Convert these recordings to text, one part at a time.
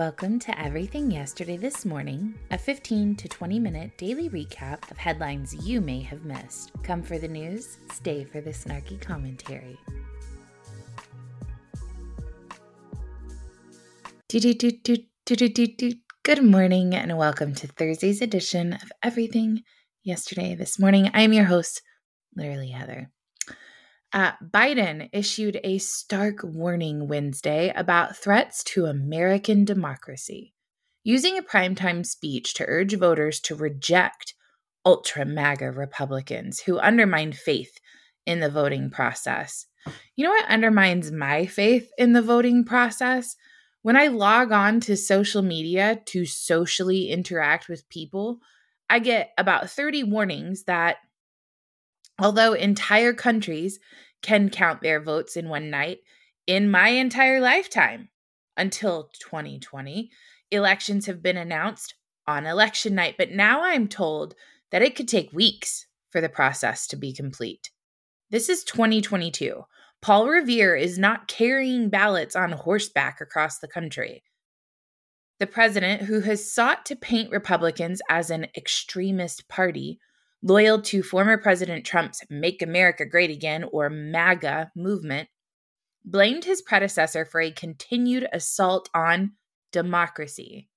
Welcome to Everything Yesterday This Morning, a 15 to 20 minute daily recap of headlines you may have missed. Come for the news, stay for the snarky commentary. Good morning and welcome to Thursday's edition of Everything Yesterday This Morning. I am your host, literally Heather. Uh, Biden issued a stark warning Wednesday about threats to American democracy, using a primetime speech to urge voters to reject ultra MAGA Republicans who undermine faith in the voting process. You know what undermines my faith in the voting process? When I log on to social media to socially interact with people, I get about 30 warnings that Although entire countries can count their votes in one night, in my entire lifetime until 2020, elections have been announced on election night. But now I'm told that it could take weeks for the process to be complete. This is 2022. Paul Revere is not carrying ballots on horseback across the country. The president, who has sought to paint Republicans as an extremist party, loyal to former President Trump's Make America Great Again or MAGA movement, blamed his predecessor for a continued assault on democracy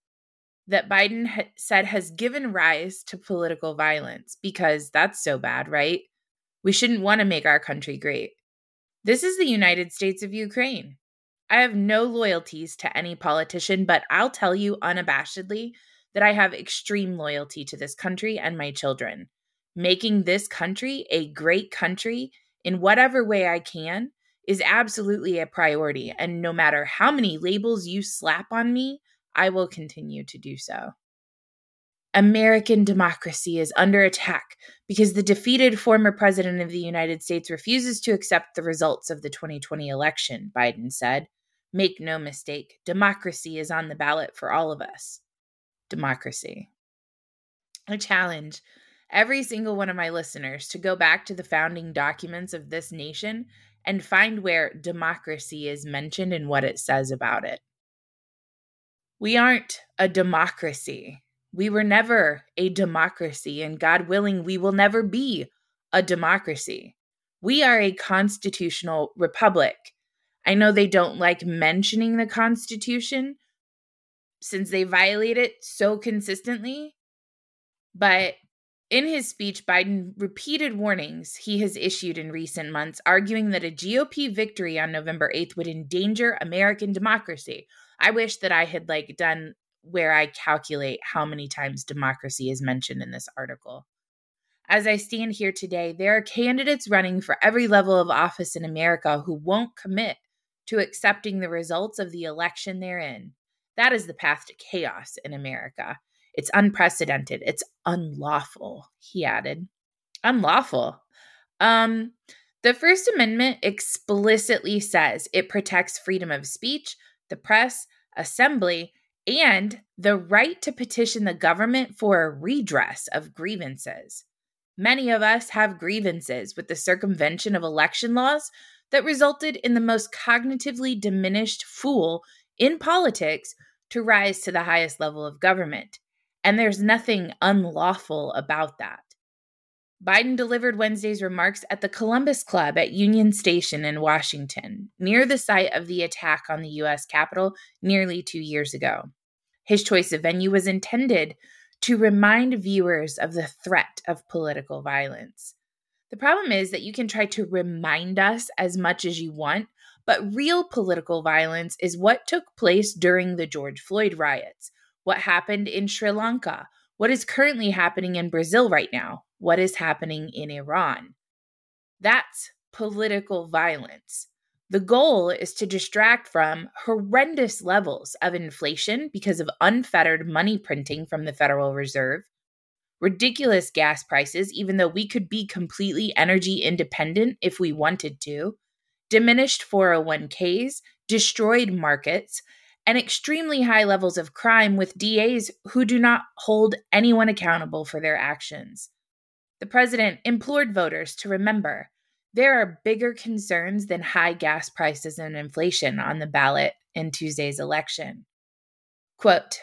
that Biden ha- said has given rise to political violence because that's so bad, right? We shouldn't want to make our country great. This is the United States of Ukraine. I have no loyalties to any politician, but I'll tell you unabashedly that I have extreme loyalty to this country and my children making this country a great country in whatever way I can is absolutely a priority. And no matter how many labels you slap on me, I will continue to do so. American democracy is under attack because the defeated former president of the United States refuses to accept the results of the 2020 election, Biden said. Make no mistake, democracy is on the ballot for all of us. Democracy. A challenge every single one of my listeners to go back to the founding documents of this nation and find where democracy is mentioned and what it says about it. We aren't a democracy. We were never a democracy, and God willing, we will never be a democracy. We are a constitutional republic. I know they don't like mentioning the Constitution since they violate it so consistently, but in his speech, Biden repeated warnings he has issued in recent months, arguing that a GOP victory on November 8th would endanger American democracy. I wish that I had like done where I calculate how many times democracy is mentioned in this article. As I stand here today, there are candidates running for every level of office in America who won't commit to accepting the results of the election they're in. That is the path to chaos in America. It's unprecedented. It's unlawful, he added. Unlawful. Um, the First Amendment explicitly says it protects freedom of speech, the press, assembly, and the right to petition the government for a redress of grievances. Many of us have grievances with the circumvention of election laws that resulted in the most cognitively diminished fool in politics to rise to the highest level of government. And there's nothing unlawful about that. Biden delivered Wednesday's remarks at the Columbus Club at Union Station in Washington, near the site of the attack on the U.S. Capitol nearly two years ago. His choice of venue was intended to remind viewers of the threat of political violence. The problem is that you can try to remind us as much as you want, but real political violence is what took place during the George Floyd riots, what happened in Sri Lanka, what is currently happening in Brazil right now, what is happening in Iran. That's political violence. The goal is to distract from horrendous levels of inflation because of unfettered money printing from the Federal Reserve, ridiculous gas prices, even though we could be completely energy independent if we wanted to, diminished 401ks, destroyed markets, and extremely high levels of crime with DAs who do not hold anyone accountable for their actions. The president implored voters to remember there are bigger concerns than high gas prices and inflation on the ballot in Tuesday's election. Quote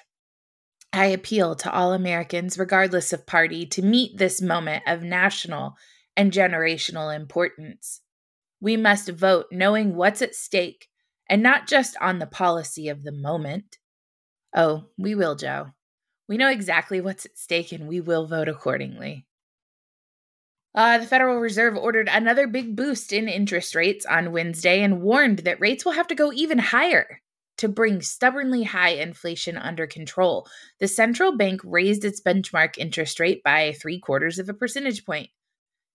I appeal to all Americans, regardless of party, to meet this moment of national and generational importance. We must vote knowing what's at stake and not just on the policy of the moment. Oh, we will, Joe. We know exactly what's at stake and we will vote accordingly. Uh, the Federal Reserve ordered another big boost in interest rates on Wednesday and warned that rates will have to go even higher to bring stubbornly high inflation under control. The central bank raised its benchmark interest rate by three quarters of a percentage point.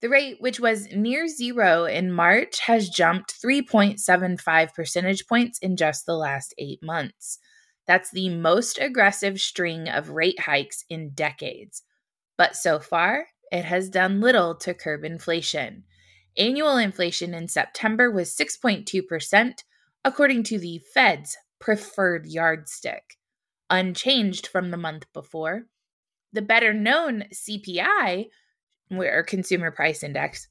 The rate, which was near zero in March, has jumped 3.75 percentage points in just the last eight months. That's the most aggressive string of rate hikes in decades. But so far, it has done little to curb inflation. Annual inflation in September was 6.2%, according to the Fed's preferred yardstick, unchanged from the month before. The better known CPI, or Consumer Price Index,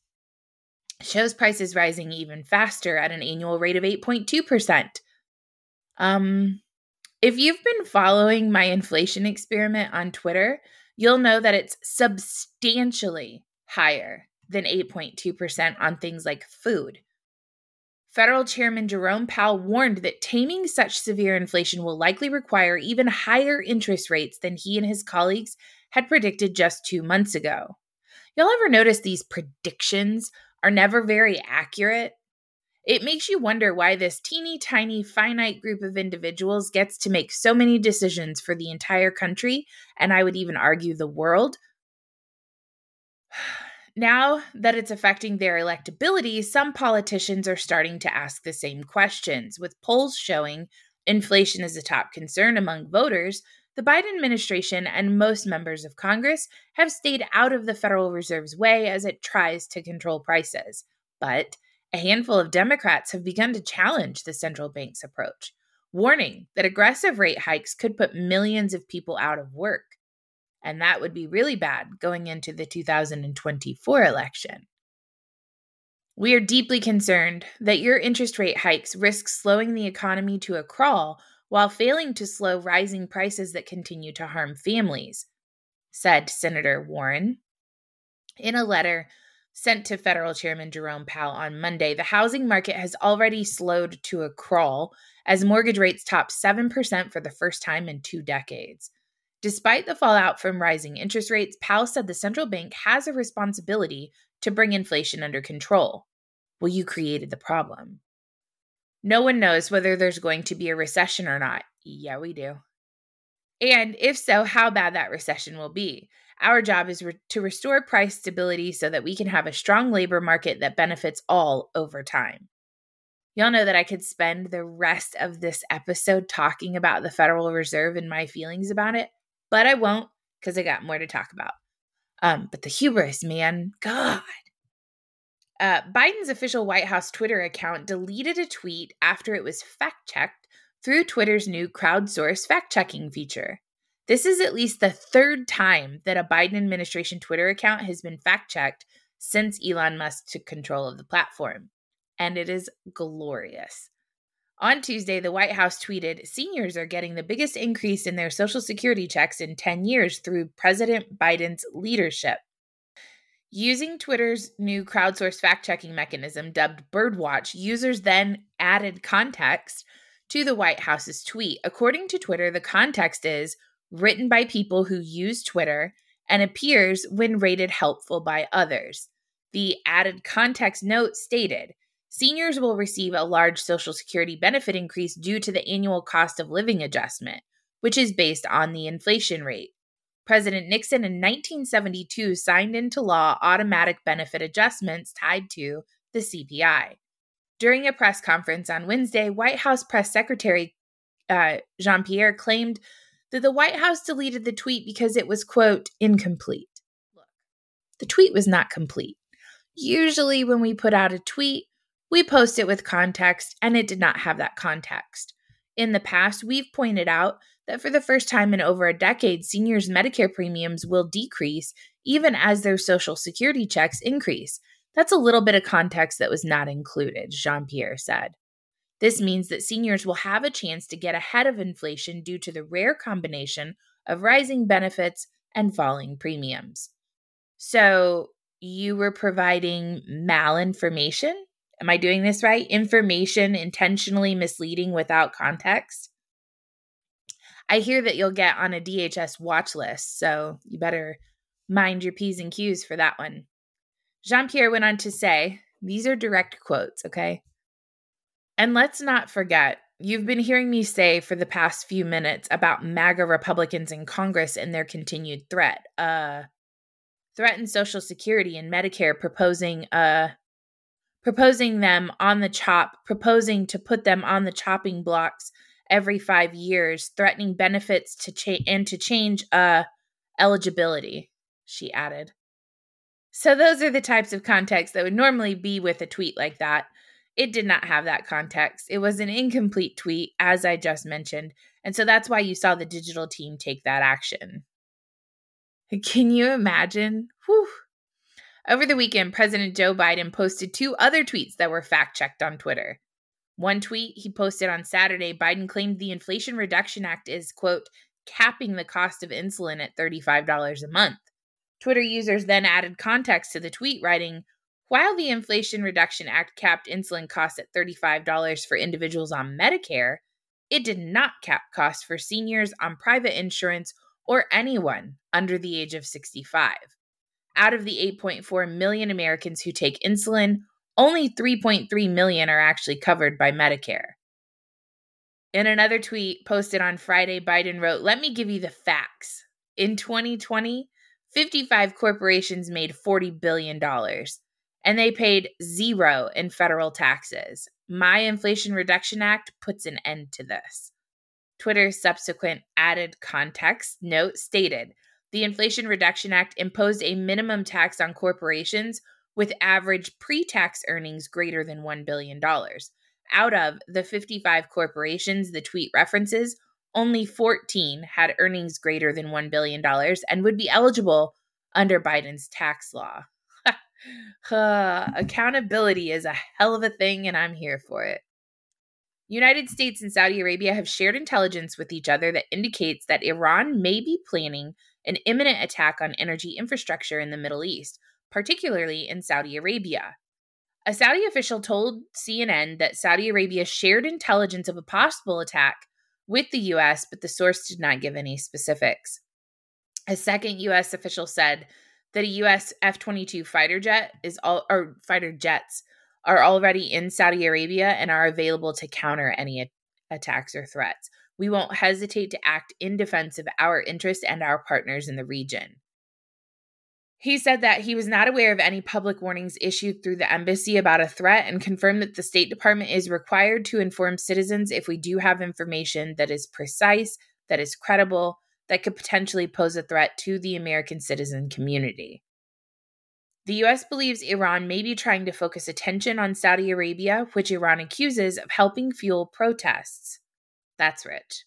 shows prices rising even faster at an annual rate of 8.2%. Um, if you've been following my inflation experiment on Twitter, you'll know that it's substantially higher than 8.2% on things like food. Federal Chairman Jerome Powell warned that taming such severe inflation will likely require even higher interest rates than he and his colleagues had predicted just two months ago. Y'all ever notice these predictions are never very accurate? It makes you wonder why this teeny tiny finite group of individuals gets to make so many decisions for the entire country, and I would even argue the world. Now that it's affecting their electability, some politicians are starting to ask the same questions, with polls showing inflation is a top concern among voters. The Biden administration and most members of Congress have stayed out of the Federal Reserve's way as it tries to control prices. But a handful of Democrats have begun to challenge the central bank's approach, warning that aggressive rate hikes could put millions of people out of work. And that would be really bad going into the 2024 election. We are deeply concerned that your interest rate hikes risk slowing the economy to a crawl while failing to slow rising prices that continue to harm families, said Senator Warren. In a letter, sent to federal chairman Jerome Powell on Monday, the housing market has already slowed to a crawl as mortgage rates topped 7% for the first time in two decades. Despite the fallout from rising interest rates, Powell said the central bank has a responsibility to bring inflation under control. Well, you created the problem. No one knows whether there's going to be a recession or not. Yeah, we do. And if so, how bad that recession will be. Our job is re- to restore price stability so that we can have a strong labor market that benefits all over time. Y'all know that I could spend the rest of this episode talking about the Federal Reserve and my feelings about it, but I won't because I got more to talk about. Um, but the hubris, man, God. Uh, Biden's official White House Twitter account deleted a tweet after it was fact checked through Twitter's new crowdsource fact checking feature. This is at least the third time that a Biden administration Twitter account has been fact checked since Elon Musk took control of the platform. And it is glorious. On Tuesday, the White House tweeted Seniors are getting the biggest increase in their Social Security checks in 10 years through President Biden's leadership. Using Twitter's new crowdsourced fact checking mechanism dubbed Birdwatch, users then added context to the White House's tweet. According to Twitter, the context is written by people who use Twitter and appears when rated helpful by others. The added context note stated seniors will receive a large Social Security benefit increase due to the annual cost of living adjustment, which is based on the inflation rate. President Nixon in 1972 signed into law automatic benefit adjustments tied to the CPI. During a press conference on Wednesday, White House Press Secretary uh, Jean Pierre claimed that the White House deleted the tweet because it was, quote, incomplete. Look, the tweet was not complete. Usually, when we put out a tweet, we post it with context, and it did not have that context. In the past, we've pointed out that for the first time in over a decade, seniors' Medicare premiums will decrease even as their Social Security checks increase. That's a little bit of context that was not included, Jean Pierre said. This means that seniors will have a chance to get ahead of inflation due to the rare combination of rising benefits and falling premiums. So, you were providing malinformation? Am I doing this right? Information intentionally misleading without context? I hear that you'll get on a DHS watch list, so you better mind your P's and Q's for that one. Jean Pierre went on to say, these are direct quotes, okay? And let's not forget, you've been hearing me say for the past few minutes about MAGA Republicans in Congress and their continued threat. Uh threaten Social Security and Medicare proposing uh proposing them on the chop, proposing to put them on the chopping blocks every 5 years, threatening benefits to change and to change uh eligibility, she added. So those are the types of context that would normally be with a tweet like that. It did not have that context. It was an incomplete tweet, as I just mentioned. And so that's why you saw the digital team take that action. Can you imagine? Whew. Over the weekend, President Joe Biden posted two other tweets that were fact checked on Twitter. One tweet he posted on Saturday, Biden claimed the Inflation Reduction Act is, quote, capping the cost of insulin at $35 a month. Twitter users then added context to the tweet, writing, while the Inflation Reduction Act capped insulin costs at $35 for individuals on Medicare, it did not cap costs for seniors on private insurance or anyone under the age of 65. Out of the 8.4 million Americans who take insulin, only 3.3 million are actually covered by Medicare. In another tweet posted on Friday, Biden wrote, Let me give you the facts. In 2020, 55 corporations made $40 billion and they paid zero in federal taxes. My Inflation Reduction Act puts an end to this. Twitter's subsequent added context note stated the Inflation Reduction Act imposed a minimum tax on corporations with average pre tax earnings greater than $1 billion. Out of the 55 corporations the tweet references, only 14 had earnings greater than $1 billion and would be eligible under Biden's tax law accountability is a hell of a thing, and I'm here for it. United States and Saudi Arabia have shared intelligence with each other that indicates that Iran may be planning an imminent attack on energy infrastructure in the Middle East, particularly in Saudi Arabia. A Saudi official told CNN that Saudi Arabia shared intelligence of a possible attack with the U.S., but the source did not give any specifics. A second U.S. official said that a U.S. F-22 fighter jet is all or fighter jets are already in Saudi Arabia and are available to counter any attacks or threats. We won't hesitate to act in defense of our interests and our partners in the region. He said that he was not aware of any public warnings issued through the embassy about a threat and confirmed that the State Department is required to inform citizens if we do have information that is precise, that is credible, that could potentially pose a threat to the American citizen community. The US believes Iran may be trying to focus attention on Saudi Arabia, which Iran accuses of helping fuel protests. That's rich.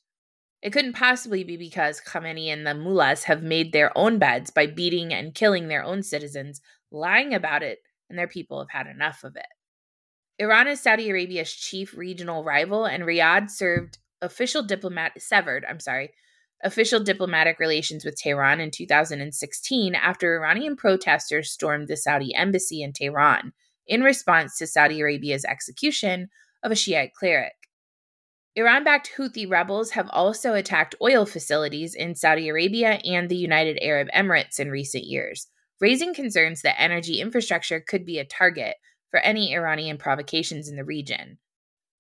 It couldn't possibly be because Khamenei and the mullahs have made their own beds by beating and killing their own citizens, lying about it, and their people have had enough of it. Iran is Saudi Arabia's chief regional rival, and Riyadh served official diplomat severed, I'm sorry, official diplomatic relations with Tehran in 2016 after Iranian protesters stormed the Saudi embassy in Tehran in response to Saudi Arabia's execution of a Shiite cleric. Iran backed Houthi rebels have also attacked oil facilities in Saudi Arabia and the United Arab Emirates in recent years, raising concerns that energy infrastructure could be a target for any Iranian provocations in the region.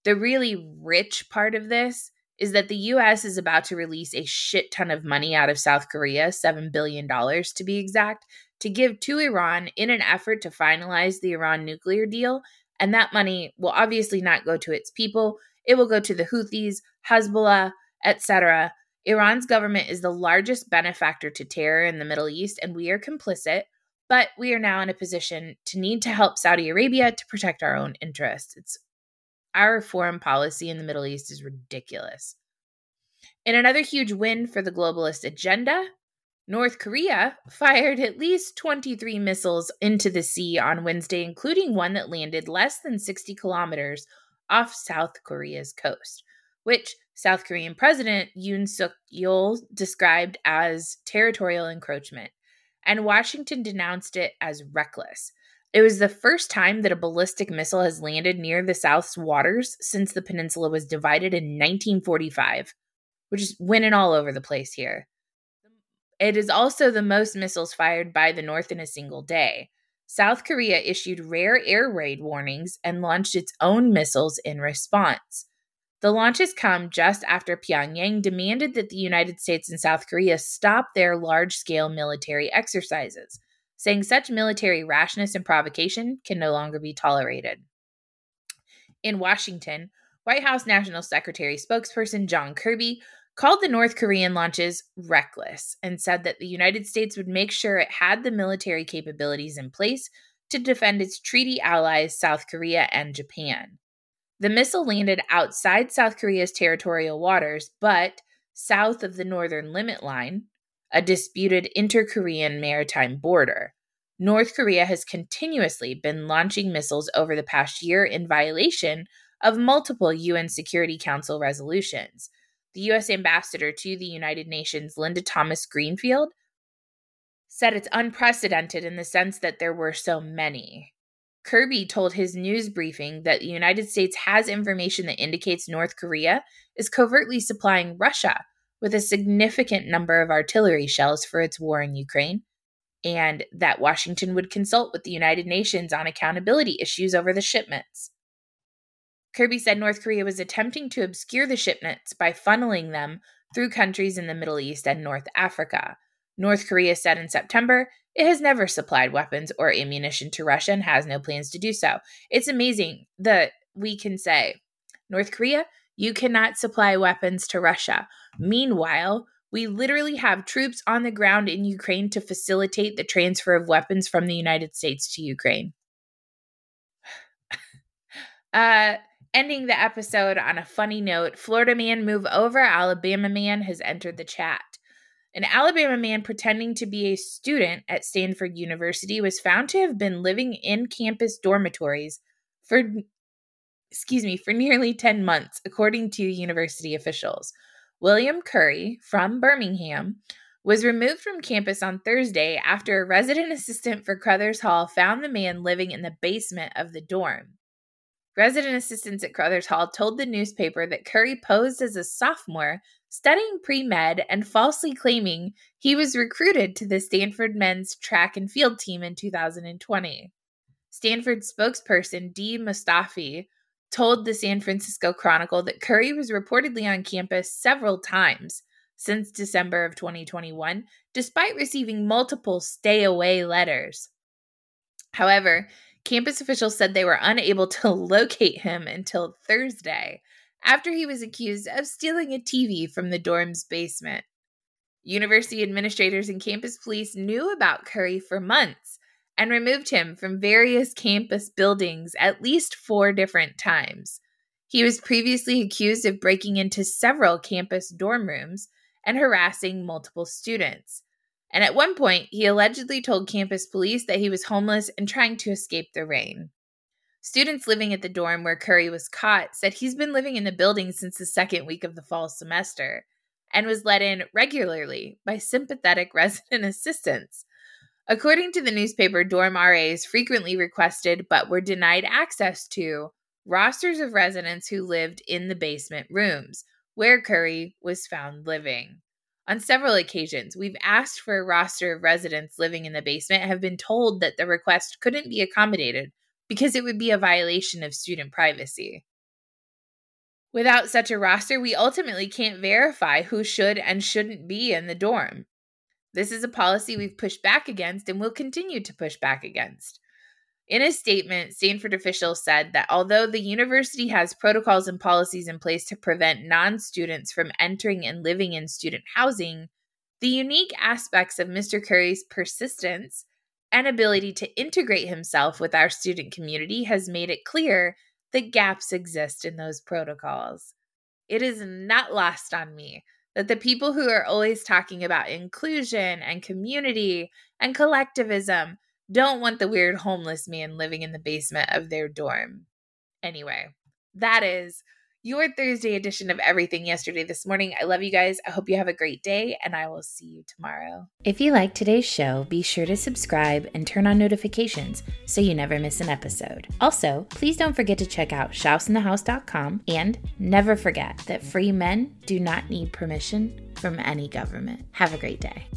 The really rich part of this is that the US is about to release a shit ton of money out of South Korea, $7 billion to be exact, to give to Iran in an effort to finalize the Iran nuclear deal. And that money will obviously not go to its people, it will go to the Houthis, Hezbollah, etc. Iran's government is the largest benefactor to terror in the Middle East, and we are complicit. But we are now in a position to need to help Saudi Arabia to protect our own interests. It's our foreign policy in the Middle East is ridiculous. In another huge win for the globalist agenda, North Korea fired at least 23 missiles into the sea on Wednesday, including one that landed less than 60 kilometers off South Korea's coast, which South Korean President Yoon Suk Yeol described as territorial encroachment, and Washington denounced it as reckless. It was the first time that a ballistic missile has landed near the South's waters since the peninsula was divided in 1945, which is winning all over the place here. It is also the most missiles fired by the North in a single day. South Korea issued rare air raid warnings and launched its own missiles in response. The launches come just after Pyongyang demanded that the United States and South Korea stop their large scale military exercises, saying such military rashness and provocation can no longer be tolerated. In Washington, White House National Secretary spokesperson John Kirby called the North Korean launches reckless and said that the United States would make sure it had the military capabilities in place to defend its treaty allies, South Korea and Japan. The missile landed outside South Korea's territorial waters, but south of the northern limit line, a disputed inter Korean maritime border. North Korea has continuously been launching missiles over the past year in violation of multiple UN Security Council resolutions, the U.S. ambassador to the United Nations, Linda Thomas Greenfield, said it's unprecedented in the sense that there were so many. Kirby told his news briefing that the United States has information that indicates North Korea is covertly supplying Russia with a significant number of artillery shells for its war in Ukraine, and that Washington would consult with the United Nations on accountability issues over the shipments. Kirby said North Korea was attempting to obscure the shipments by funneling them through countries in the Middle East and North Africa. North Korea said in September it has never supplied weapons or ammunition to Russia and has no plans to do so. It's amazing that we can say, North Korea, you cannot supply weapons to Russia. Meanwhile, we literally have troops on the ground in Ukraine to facilitate the transfer of weapons from the United States to Ukraine. uh, Ending the episode on a funny note Florida man move over, Alabama man has entered the chat. An Alabama man pretending to be a student at Stanford University was found to have been living in campus dormitories for excuse me, for nearly 10 months, according to university officials. William Curry from Birmingham was removed from campus on Thursday after a resident assistant for Crothers Hall found the man living in the basement of the dorm. Resident assistants at Crothers Hall told the newspaper that Curry posed as a sophomore studying pre med and falsely claiming he was recruited to the Stanford men's track and field team in 2020. Stanford spokesperson Dee Mostofi told the San Francisco Chronicle that Curry was reportedly on campus several times since December of 2021, despite receiving multiple stay away letters. However, Campus officials said they were unable to locate him until Thursday after he was accused of stealing a TV from the dorm's basement. University administrators and campus police knew about Curry for months and removed him from various campus buildings at least four different times. He was previously accused of breaking into several campus dorm rooms and harassing multiple students. And at one point, he allegedly told campus police that he was homeless and trying to escape the rain. Students living at the dorm where Curry was caught said he's been living in the building since the second week of the fall semester and was let in regularly by sympathetic resident assistants. According to the newspaper, dorm RAs frequently requested but were denied access to rosters of residents who lived in the basement rooms where Curry was found living. On several occasions, we've asked for a roster of residents living in the basement have been told that the request couldn't be accommodated because it would be a violation of student privacy. Without such a roster, we ultimately can't verify who should and shouldn't be in the dorm. This is a policy we've pushed back against and will continue to push back against. In a statement, Stanford officials said that although the university has protocols and policies in place to prevent non students from entering and living in student housing, the unique aspects of Mr. Curry's persistence and ability to integrate himself with our student community has made it clear that gaps exist in those protocols. It is not lost on me that the people who are always talking about inclusion and community and collectivism don't want the weird homeless man living in the basement of their dorm. Anyway, that is your Thursday edition of Everything Yesterday This Morning. I love you guys. I hope you have a great day, and I will see you tomorrow. If you like today's show, be sure to subscribe and turn on notifications so you never miss an episode. Also, please don't forget to check out shouseinthehouse.com and never forget that free men do not need permission from any government. Have a great day.